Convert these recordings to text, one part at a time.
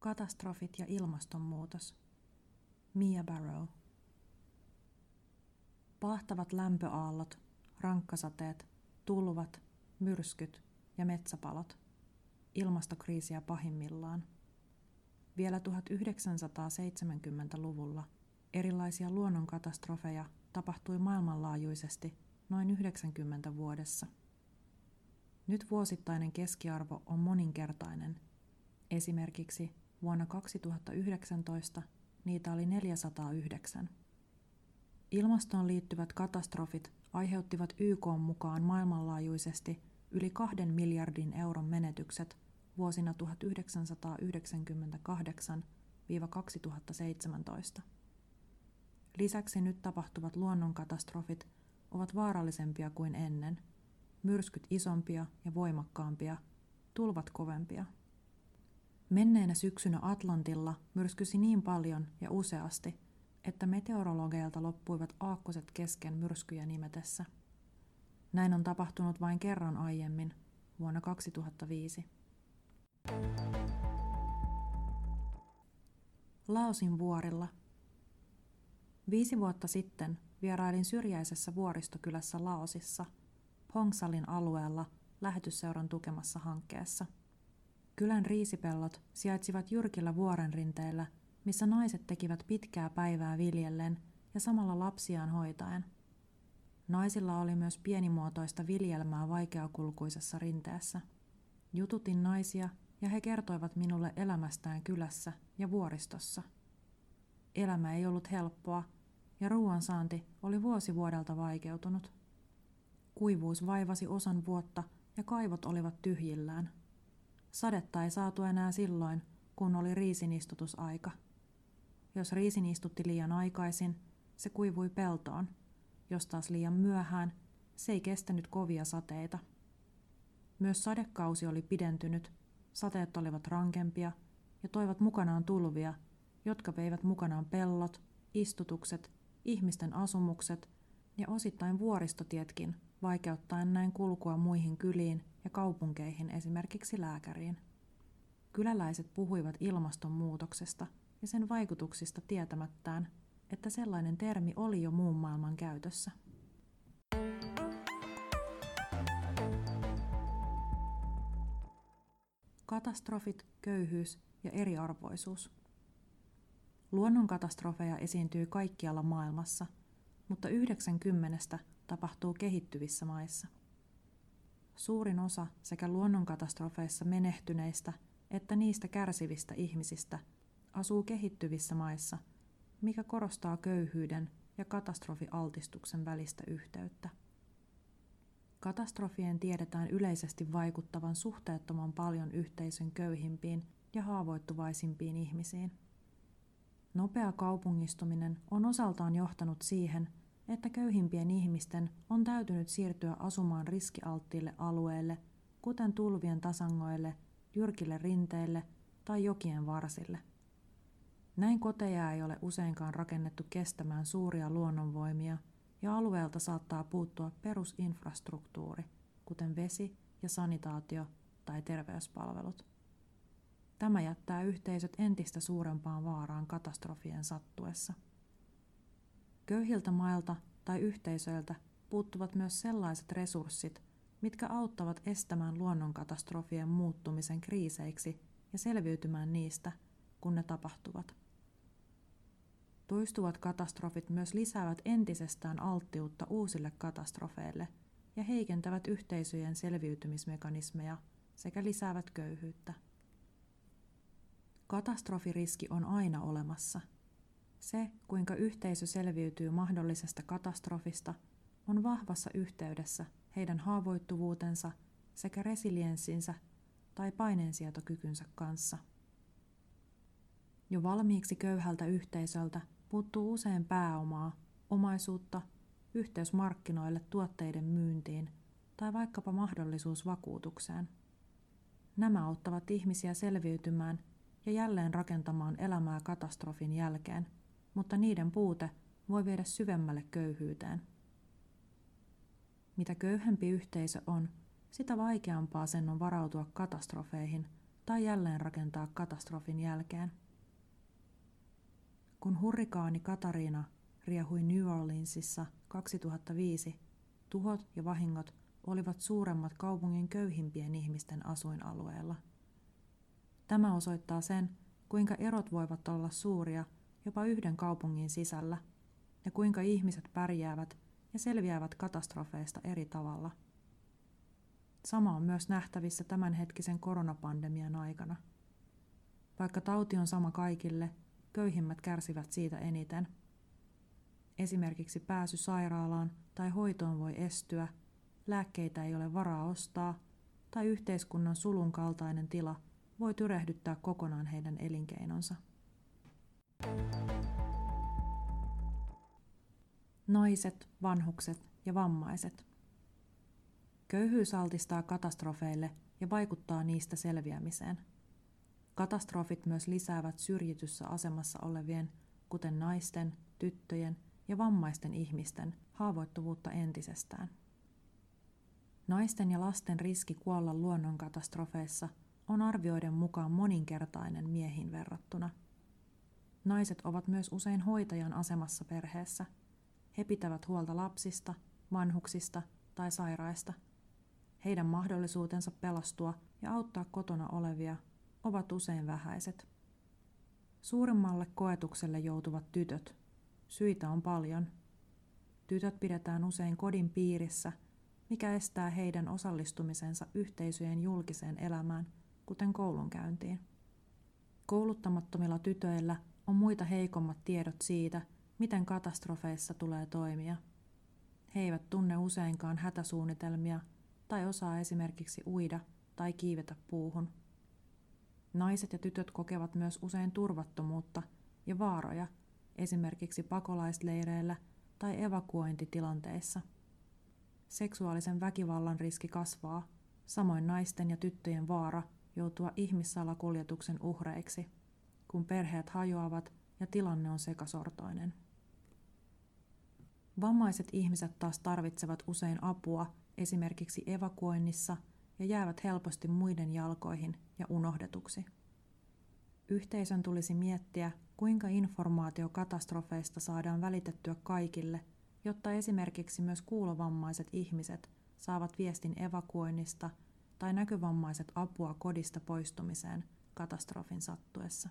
Katastrofit ja ilmastonmuutos. Mia Barrow. Pahtavat lämpöaallot, rankkasateet, tulvat, myrskyt ja metsäpalot. Ilmastokriisiä pahimmillaan. Vielä 1970-luvulla erilaisia luonnonkatastrofeja tapahtui maailmanlaajuisesti noin 90 vuodessa. Nyt vuosittainen keskiarvo on moninkertainen. Esimerkiksi vuonna 2019 niitä oli 409. Ilmastoon liittyvät katastrofit aiheuttivat YK mukaan maailmanlaajuisesti yli kahden miljardin euron menetykset vuosina 1998-2017. Lisäksi nyt tapahtuvat luonnonkatastrofit ovat vaarallisempia kuin ennen, myrskyt isompia ja voimakkaampia, tulvat kovempia. Menneenä syksynä Atlantilla myrskysi niin paljon ja useasti, että meteorologeilta loppuivat aakkoset kesken myrskyjä nimetessä. Näin on tapahtunut vain kerran aiemmin, vuonna 2005. Laosin vuorilla. Viisi vuotta sitten vierailin syrjäisessä vuoristokylässä Laosissa, Pongsalin alueella lähetysseuran tukemassa hankkeessa. Kylän riisipellot sijaitsivat jyrkillä vuorenrinteillä, missä naiset tekivät pitkää päivää viljellen ja samalla lapsiaan hoitaen. Naisilla oli myös pienimuotoista viljelmää vaikeakulkuisessa rinteessä. Jututin naisia ja he kertoivat minulle elämästään kylässä ja vuoristossa. Elämä ei ollut helppoa ja ruoansaanti oli vuosi vuodelta vaikeutunut. Kuivuus vaivasi osan vuotta ja kaivot olivat tyhjillään. Sadetta ei saatu enää silloin, kun oli riisinistutusaika. Jos riisin istutti liian aikaisin, se kuivui peltoon. Jos taas liian myöhään, se ei kestänyt kovia sateita. Myös sadekausi oli pidentynyt, sateet olivat rankempia ja toivat mukanaan tulvia, jotka veivät mukanaan pellot, istutukset, ihmisten asumukset ja osittain vuoristotietkin, vaikeuttaen näin kulkua muihin kyliin ja kaupunkeihin esimerkiksi lääkäriin. Kyläläiset puhuivat ilmastonmuutoksesta ja sen vaikutuksista tietämättään, että sellainen termi oli jo muun maailman käytössä. Katastrofit, köyhyys ja eriarvoisuus. Luonnonkatastrofeja esiintyy kaikkialla maailmassa, mutta 90 tapahtuu kehittyvissä maissa. Suurin osa sekä luonnonkatastrofeissa menehtyneistä että niistä kärsivistä ihmisistä asuu kehittyvissä maissa, mikä korostaa köyhyyden ja katastrofialtistuksen välistä yhteyttä. Katastrofien tiedetään yleisesti vaikuttavan suhteettoman paljon yhteisön köyhimpiin ja haavoittuvaisimpiin ihmisiin. Nopea kaupungistuminen on osaltaan johtanut siihen, että köyhimpien ihmisten on täytynyt siirtyä asumaan riskialttiille alueille, kuten tulvien tasangoille, jyrkille rinteille tai jokien varsille. Näin koteja ei ole useinkaan rakennettu kestämään suuria luonnonvoimia, ja alueelta saattaa puuttua perusinfrastruktuuri, kuten vesi ja sanitaatio tai terveyspalvelut. Tämä jättää yhteisöt entistä suurempaan vaaraan katastrofien sattuessa. Köyhiltä mailta tai yhteisöiltä puuttuvat myös sellaiset resurssit, mitkä auttavat estämään luonnonkatastrofien muuttumisen kriiseiksi ja selviytymään niistä, kun ne tapahtuvat. Toistuvat katastrofit myös lisäävät entisestään alttiutta uusille katastrofeille ja heikentävät yhteisöjen selviytymismekanismeja sekä lisäävät köyhyyttä. Katastrofiriski on aina olemassa. Se, kuinka yhteisö selviytyy mahdollisesta katastrofista, on vahvassa yhteydessä heidän haavoittuvuutensa sekä resilienssinsä tai paineensietokykynsä kanssa. Jo valmiiksi köyhältä yhteisöltä puuttuu usein pääomaa, omaisuutta, yhteys markkinoille tuotteiden myyntiin tai vaikkapa mahdollisuus vakuutukseen. Nämä auttavat ihmisiä selviytymään ja jälleen rakentamaan elämää katastrofin jälkeen, mutta niiden puute voi viedä syvemmälle köyhyyteen. Mitä köyhempi yhteisö on, sitä vaikeampaa sen on varautua katastrofeihin tai jälleen rakentaa katastrofin jälkeen. Kun hurrikaani Katariina riehui New Orleansissa 2005, tuhot ja vahingot olivat suuremmat kaupungin köyhimpien ihmisten asuinalueella. Tämä osoittaa sen, kuinka erot voivat olla suuria jopa yhden kaupungin sisällä ja kuinka ihmiset pärjäävät ja selviävät katastrofeista eri tavalla. Sama on myös nähtävissä tämänhetkisen koronapandemian aikana. Vaikka tauti on sama kaikille, köyhimmät kärsivät siitä eniten. Esimerkiksi pääsy sairaalaan tai hoitoon voi estyä, lääkkeitä ei ole varaa ostaa tai yhteiskunnan sulun kaltainen tila voi tyrehdyttää kokonaan heidän elinkeinonsa. Naiset, vanhukset ja vammaiset. Köyhyys altistaa katastrofeille ja vaikuttaa niistä selviämiseen. Katastrofit myös lisäävät syrjityssä asemassa olevien, kuten naisten, tyttöjen ja vammaisten ihmisten, haavoittuvuutta entisestään. Naisten ja lasten riski kuolla luonnonkatastrofeissa on arvioiden mukaan moninkertainen miehiin verrattuna. Naiset ovat myös usein hoitajan asemassa perheessä. He pitävät huolta lapsista, vanhuksista tai sairaista. Heidän mahdollisuutensa pelastua ja auttaa kotona olevia ovat usein vähäiset. Suurimmalle koetukselle joutuvat tytöt. Syitä on paljon. Tytöt pidetään usein kodin piirissä, mikä estää heidän osallistumisensa yhteisöjen julkiseen elämään, kuten koulunkäyntiin. Kouluttamattomilla tytöillä on muita heikommat tiedot siitä, miten katastrofeissa tulee toimia. He eivät tunne useinkaan hätäsuunnitelmia tai osaa esimerkiksi uida tai kiivetä puuhun. Naiset ja tytöt kokevat myös usein turvattomuutta ja vaaroja esimerkiksi pakolaisleireillä tai evakuointitilanteissa. Seksuaalisen väkivallan riski kasvaa, samoin naisten ja tyttöjen vaara joutua ihmissalakuljetuksen uhreiksi, kun perheet hajoavat ja tilanne on sekasortoinen. Vammaiset ihmiset taas tarvitsevat usein apua esimerkiksi evakuoinnissa ja jäävät helposti muiden jalkoihin ja unohdetuksi. Yhteisön tulisi miettiä, kuinka informaatio katastrofeista saadaan välitettyä kaikille, jotta esimerkiksi myös kuulovammaiset ihmiset saavat viestin evakuoinnista tai näkövammaiset apua kodista poistumiseen katastrofin sattuessa.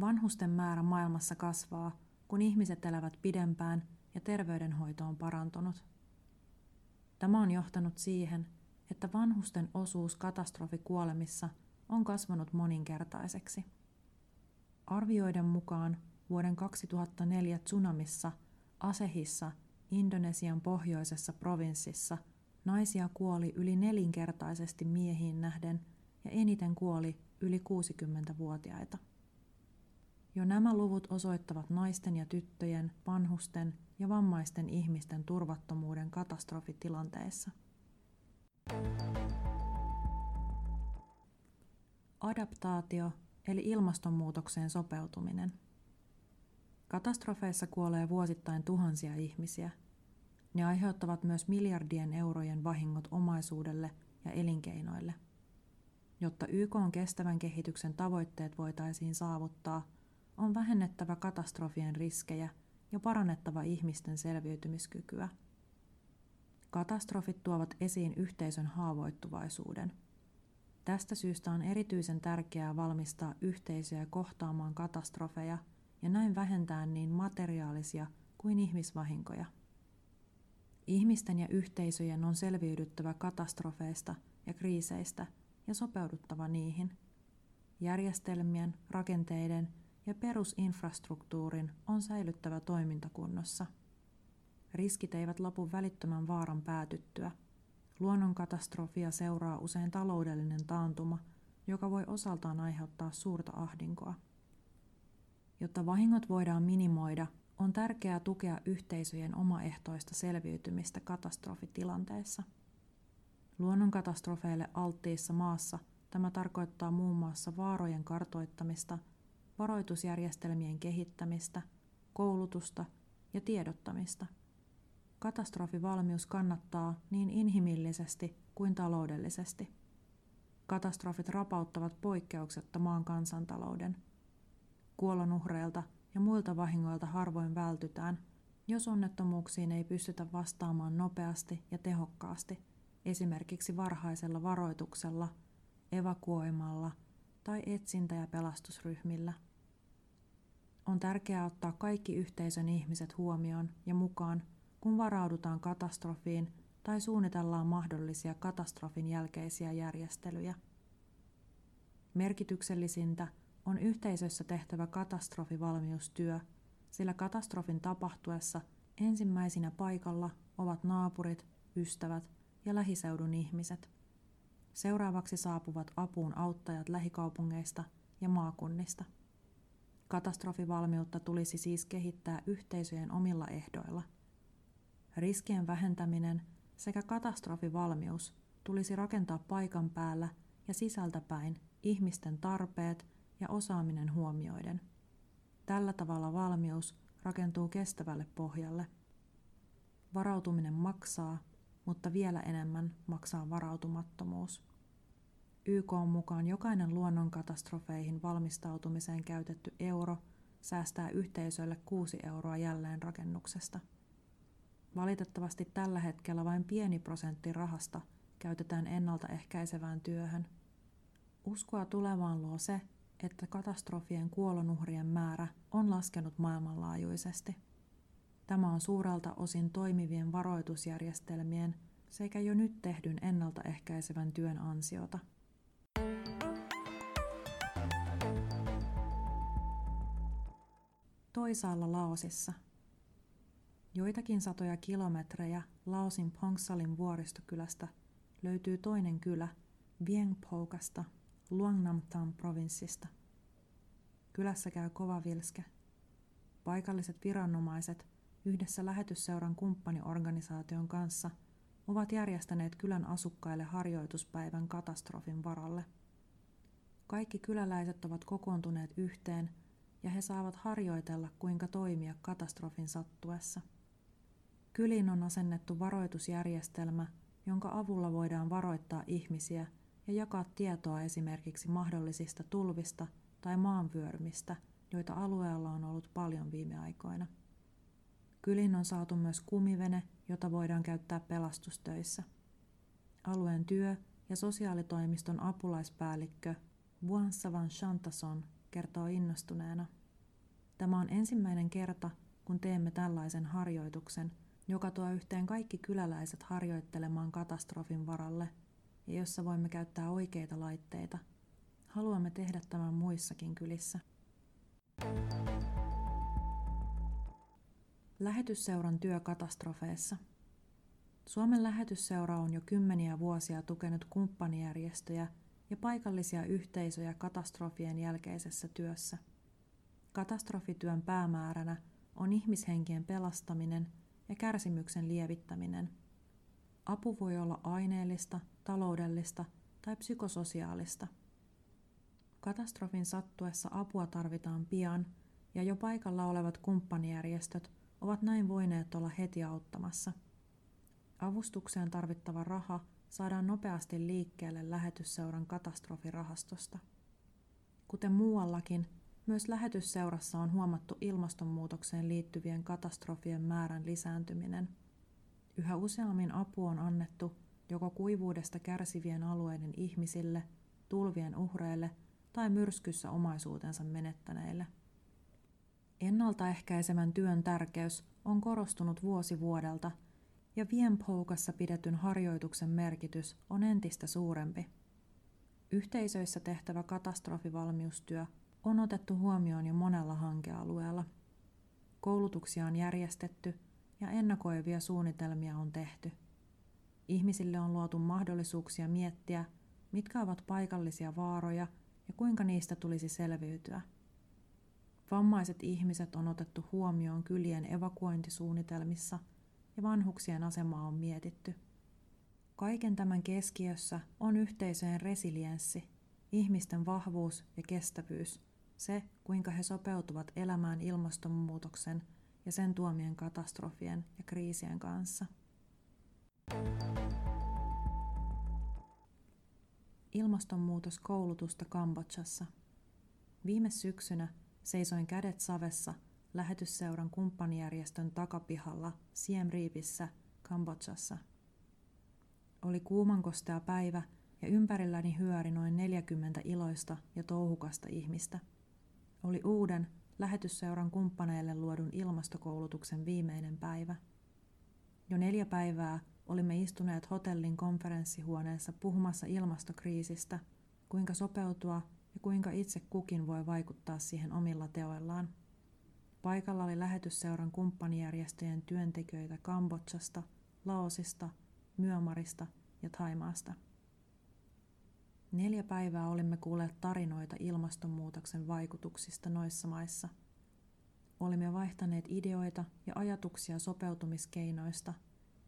Vanhusten määrä maailmassa kasvaa, kun ihmiset elävät pidempään ja terveydenhoito on parantunut. Tämä on johtanut siihen, että vanhusten osuus katastrofikuolemissa on kasvanut moninkertaiseksi. Arvioiden mukaan vuoden 2004 tsunamissa Asehissa Indonesian pohjoisessa provinssissa naisia kuoli yli nelinkertaisesti miehiin nähden ja eniten kuoli yli 60-vuotiaita. Jo nämä luvut osoittavat naisten ja tyttöjen, vanhusten ja vammaisten ihmisten turvattomuuden katastrofitilanteessa. Adaptaatio eli ilmastonmuutokseen sopeutuminen. Katastrofeissa kuolee vuosittain tuhansia ihmisiä. Ne aiheuttavat myös miljardien eurojen vahingot omaisuudelle ja elinkeinoille. Jotta YK on kestävän kehityksen tavoitteet voitaisiin saavuttaa, on vähennettävä katastrofien riskejä ja parannettava ihmisten selviytymiskykyä. Katastrofit tuovat esiin yhteisön haavoittuvaisuuden. Tästä syystä on erityisen tärkeää valmistaa yhteisöjä kohtaamaan katastrofeja ja näin vähentää niin materiaalisia kuin ihmisvahinkoja. Ihmisten ja yhteisöjen on selviydyttävä katastrofeista ja kriiseistä ja sopeuduttava niihin. Järjestelmien, rakenteiden ja perusinfrastruktuurin on säilyttävä toimintakunnossa. Riskit eivät lopu välittömän vaaran päätyttyä. Luonnonkatastrofia seuraa usein taloudellinen taantuma, joka voi osaltaan aiheuttaa suurta ahdinkoa. Jotta vahingot voidaan minimoida, on tärkeää tukea yhteisöjen omaehtoista selviytymistä katastrofitilanteessa. Luonnonkatastrofeille alttiissa maassa tämä tarkoittaa muun muassa vaarojen kartoittamista – varoitusjärjestelmien kehittämistä, koulutusta ja tiedottamista. Katastrofivalmius kannattaa niin inhimillisesti kuin taloudellisesti. Katastrofit rapauttavat poikkeuksetta maan kansantalouden. Kuolonuhreilta ja muilta vahingoilta harvoin vältytään, jos onnettomuuksiin ei pystytä vastaamaan nopeasti ja tehokkaasti, esimerkiksi varhaisella varoituksella, evakuoimalla tai etsintä- ja pelastusryhmillä. On tärkeää ottaa kaikki yhteisön ihmiset huomioon ja mukaan, kun varaudutaan katastrofiin tai suunnitellaan mahdollisia katastrofin jälkeisiä järjestelyjä. Merkityksellisintä on yhteisössä tehtävä katastrofivalmiustyö, sillä katastrofin tapahtuessa ensimmäisinä paikalla ovat naapurit, ystävät ja lähiseudun ihmiset. Seuraavaksi saapuvat apuun auttajat lähikaupungeista ja maakunnista. Katastrofivalmiutta tulisi siis kehittää yhteisöjen omilla ehdoilla. Riskien vähentäminen sekä katastrofivalmius tulisi rakentaa paikan päällä ja sisältäpäin ihmisten tarpeet ja osaaminen huomioiden. Tällä tavalla valmius rakentuu kestävälle pohjalle. Varautuminen maksaa, mutta vielä enemmän maksaa varautumattomuus. YK on mukaan jokainen luonnonkatastrofeihin valmistautumiseen käytetty euro säästää yhteisöille 6 euroa jälleenrakennuksesta. Valitettavasti tällä hetkellä vain pieni prosentti rahasta käytetään ennaltaehkäisevään työhön. Uskoa tulevaan luo se, että katastrofien kuolonuhrien määrä on laskenut maailmanlaajuisesti. Tämä on suurelta osin toimivien varoitusjärjestelmien sekä jo nyt tehdyn ennaltaehkäisevän työn ansiota. Toisaalla Laosissa. Joitakin satoja kilometrejä Laosin Pongsalin vuoristokylästä löytyy toinen kylä Viengpoukasta Luangnamtan provinssista. Kylässä käy kova vilske. Paikalliset viranomaiset yhdessä lähetysseuran kumppaniorganisaation kanssa ovat järjestäneet kylän asukkaille harjoituspäivän katastrofin varalle. Kaikki kyläläiset ovat kokoontuneet yhteen ja he saavat harjoitella, kuinka toimia katastrofin sattuessa. Kyliin on asennettu varoitusjärjestelmä, jonka avulla voidaan varoittaa ihmisiä – ja jakaa tietoa esimerkiksi mahdollisista tulvista tai maanvyörymistä, joita alueella on ollut paljon viime aikoina. Kylin on saatu myös kumivene, jota voidaan käyttää pelastustöissä. Alueen työ- ja sosiaalitoimiston apulaispäällikkö Buansavan Chantason kertoo innostuneena. Tämä on ensimmäinen kerta, kun teemme tällaisen harjoituksen, joka tuo yhteen kaikki kyläläiset harjoittelemaan katastrofin varalle – ja jossa voimme käyttää oikeita laitteita. Haluamme tehdä tämän muissakin kylissä. Lähetysseuran työ katastrofeissa. Suomen lähetysseura on jo kymmeniä vuosia tukenut kumppanijärjestöjä ja paikallisia yhteisöjä katastrofien jälkeisessä työssä. Katastrofityön päämääränä on ihmishenkien pelastaminen ja kärsimyksen lievittäminen – Apu voi olla aineellista, taloudellista tai psykososiaalista. Katastrofin sattuessa apua tarvitaan pian ja jo paikalla olevat kumppanijärjestöt ovat näin voineet olla heti auttamassa. Avustukseen tarvittava raha saadaan nopeasti liikkeelle lähetysseuran katastrofirahastosta. Kuten muuallakin, myös lähetysseurassa on huomattu ilmastonmuutokseen liittyvien katastrofien määrän lisääntyminen – Yhä useammin apu on annettu joko kuivuudesta kärsivien alueiden ihmisille, tulvien uhreille tai myrskyssä omaisuutensa menettäneille. Ennaltaehkäisevän työn tärkeys on korostunut vuosi vuodelta ja Vienpoukassa pidetyn harjoituksen merkitys on entistä suurempi. Yhteisöissä tehtävä katastrofivalmiustyö on otettu huomioon jo monella hankealueella. Koulutuksia on järjestetty – ja ennakoivia suunnitelmia on tehty. Ihmisille on luotu mahdollisuuksia miettiä, mitkä ovat paikallisia vaaroja ja kuinka niistä tulisi selviytyä. Vammaiset ihmiset on otettu huomioon kylien evakuointisuunnitelmissa ja vanhuksien asemaa on mietitty. Kaiken tämän keskiössä on yhteisöjen resilienssi, ihmisten vahvuus ja kestävyys, se kuinka he sopeutuvat elämään ilmastonmuutoksen – ja sen tuomien katastrofien ja kriisien kanssa. ilmastonmuutoskoulutusta Kambodžassa. Viime syksynä seisoin kädet savessa lähetysseuran kumppanijärjestön takapihalla Siem Reapissä Kambodžassa. Oli kuumankostea päivä ja ympärilläni hyöri noin 40 iloista ja touhukasta ihmistä. Oli uuden lähetysseuran kumppaneille luodun ilmastokoulutuksen viimeinen päivä. Jo neljä päivää olimme istuneet hotellin konferenssihuoneessa puhumassa ilmastokriisistä, kuinka sopeutua ja kuinka itse kukin voi vaikuttaa siihen omilla teoillaan. Paikalla oli lähetysseuran kumppanijärjestöjen työntekijöitä Kambodsasta, Laosista, Myanmarista ja Thaimaasta. Neljä päivää olimme kuulleet tarinoita ilmastonmuutoksen vaikutuksista noissa maissa. Olimme vaihtaneet ideoita ja ajatuksia sopeutumiskeinoista,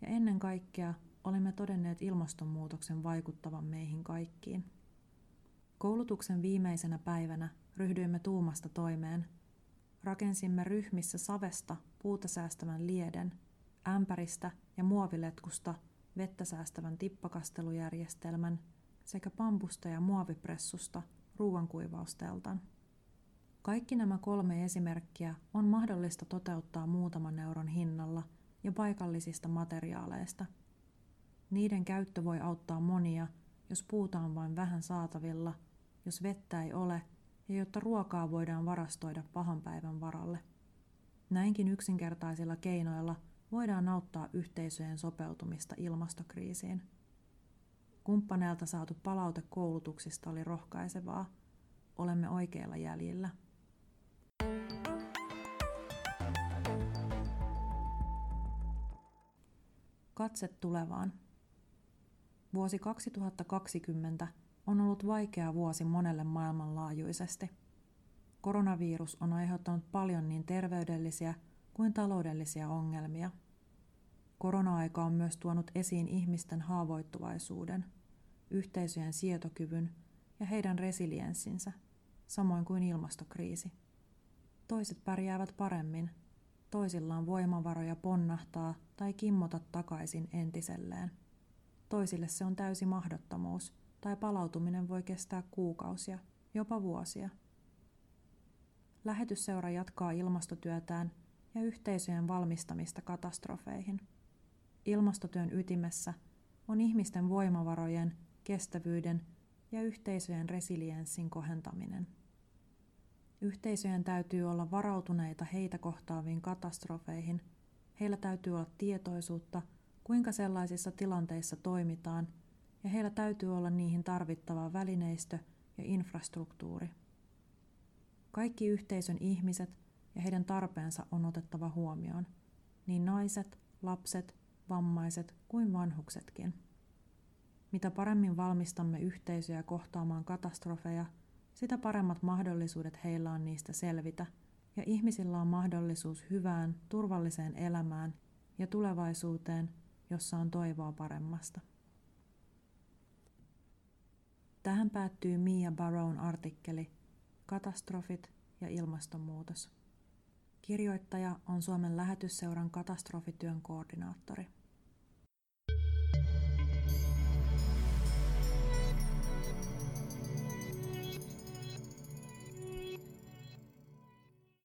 ja ennen kaikkea olimme todenneet ilmastonmuutoksen vaikuttavan meihin kaikkiin. Koulutuksen viimeisenä päivänä ryhdyimme tuumasta toimeen. Rakensimme ryhmissä savesta puuta säästävän lieden, ämpäristä ja muoviletkusta vettä säästävän tippakastelujärjestelmän – sekä pampusta ja muovipressusta ruoankuivausteltan. Kaikki nämä kolme esimerkkiä on mahdollista toteuttaa muutaman euron hinnalla ja paikallisista materiaaleista. Niiden käyttö voi auttaa monia, jos puuta on vain vähän saatavilla, jos vettä ei ole ja jotta ruokaa voidaan varastoida pahan päivän varalle. Näinkin yksinkertaisilla keinoilla voidaan auttaa yhteisöjen sopeutumista ilmastokriisiin. Kumppaneilta saatu palaute koulutuksista oli rohkaisevaa. Olemme oikeilla jäljillä. Katse tulevaan. Vuosi 2020 on ollut vaikea vuosi monelle maailmanlaajuisesti. Koronavirus on aiheuttanut paljon niin terveydellisiä kuin taloudellisia ongelmia – Korona-aika on myös tuonut esiin ihmisten haavoittuvaisuuden, yhteisöjen sietokyvyn ja heidän resilienssinsä, samoin kuin ilmastokriisi. Toiset pärjäävät paremmin, toisilla on voimavaroja ponnahtaa tai kimmota takaisin entiselleen. Toisille se on täysi mahdottomuus, tai palautuminen voi kestää kuukausia, jopa vuosia. Lähetysseura jatkaa ilmastotyötään ja yhteisöjen valmistamista katastrofeihin – ilmastotyön ytimessä on ihmisten voimavarojen, kestävyyden ja yhteisöjen resilienssin kohentaminen. Yhteisöjen täytyy olla varautuneita heitä kohtaaviin katastrofeihin. Heillä täytyy olla tietoisuutta, kuinka sellaisissa tilanteissa toimitaan, ja heillä täytyy olla niihin tarvittava välineistö ja infrastruktuuri. Kaikki yhteisön ihmiset ja heidän tarpeensa on otettava huomioon, niin naiset, lapset vammaiset kuin vanhuksetkin. Mitä paremmin valmistamme yhteisöjä kohtaamaan katastrofeja, sitä paremmat mahdollisuudet heillä on niistä selvitä, ja ihmisillä on mahdollisuus hyvään, turvalliseen elämään ja tulevaisuuteen, jossa on toivoa paremmasta. Tähän päättyy Mia Baron artikkeli Katastrofit ja ilmastonmuutos. Kirjoittaja on Suomen lähetysseuran katastrofityön koordinaattori.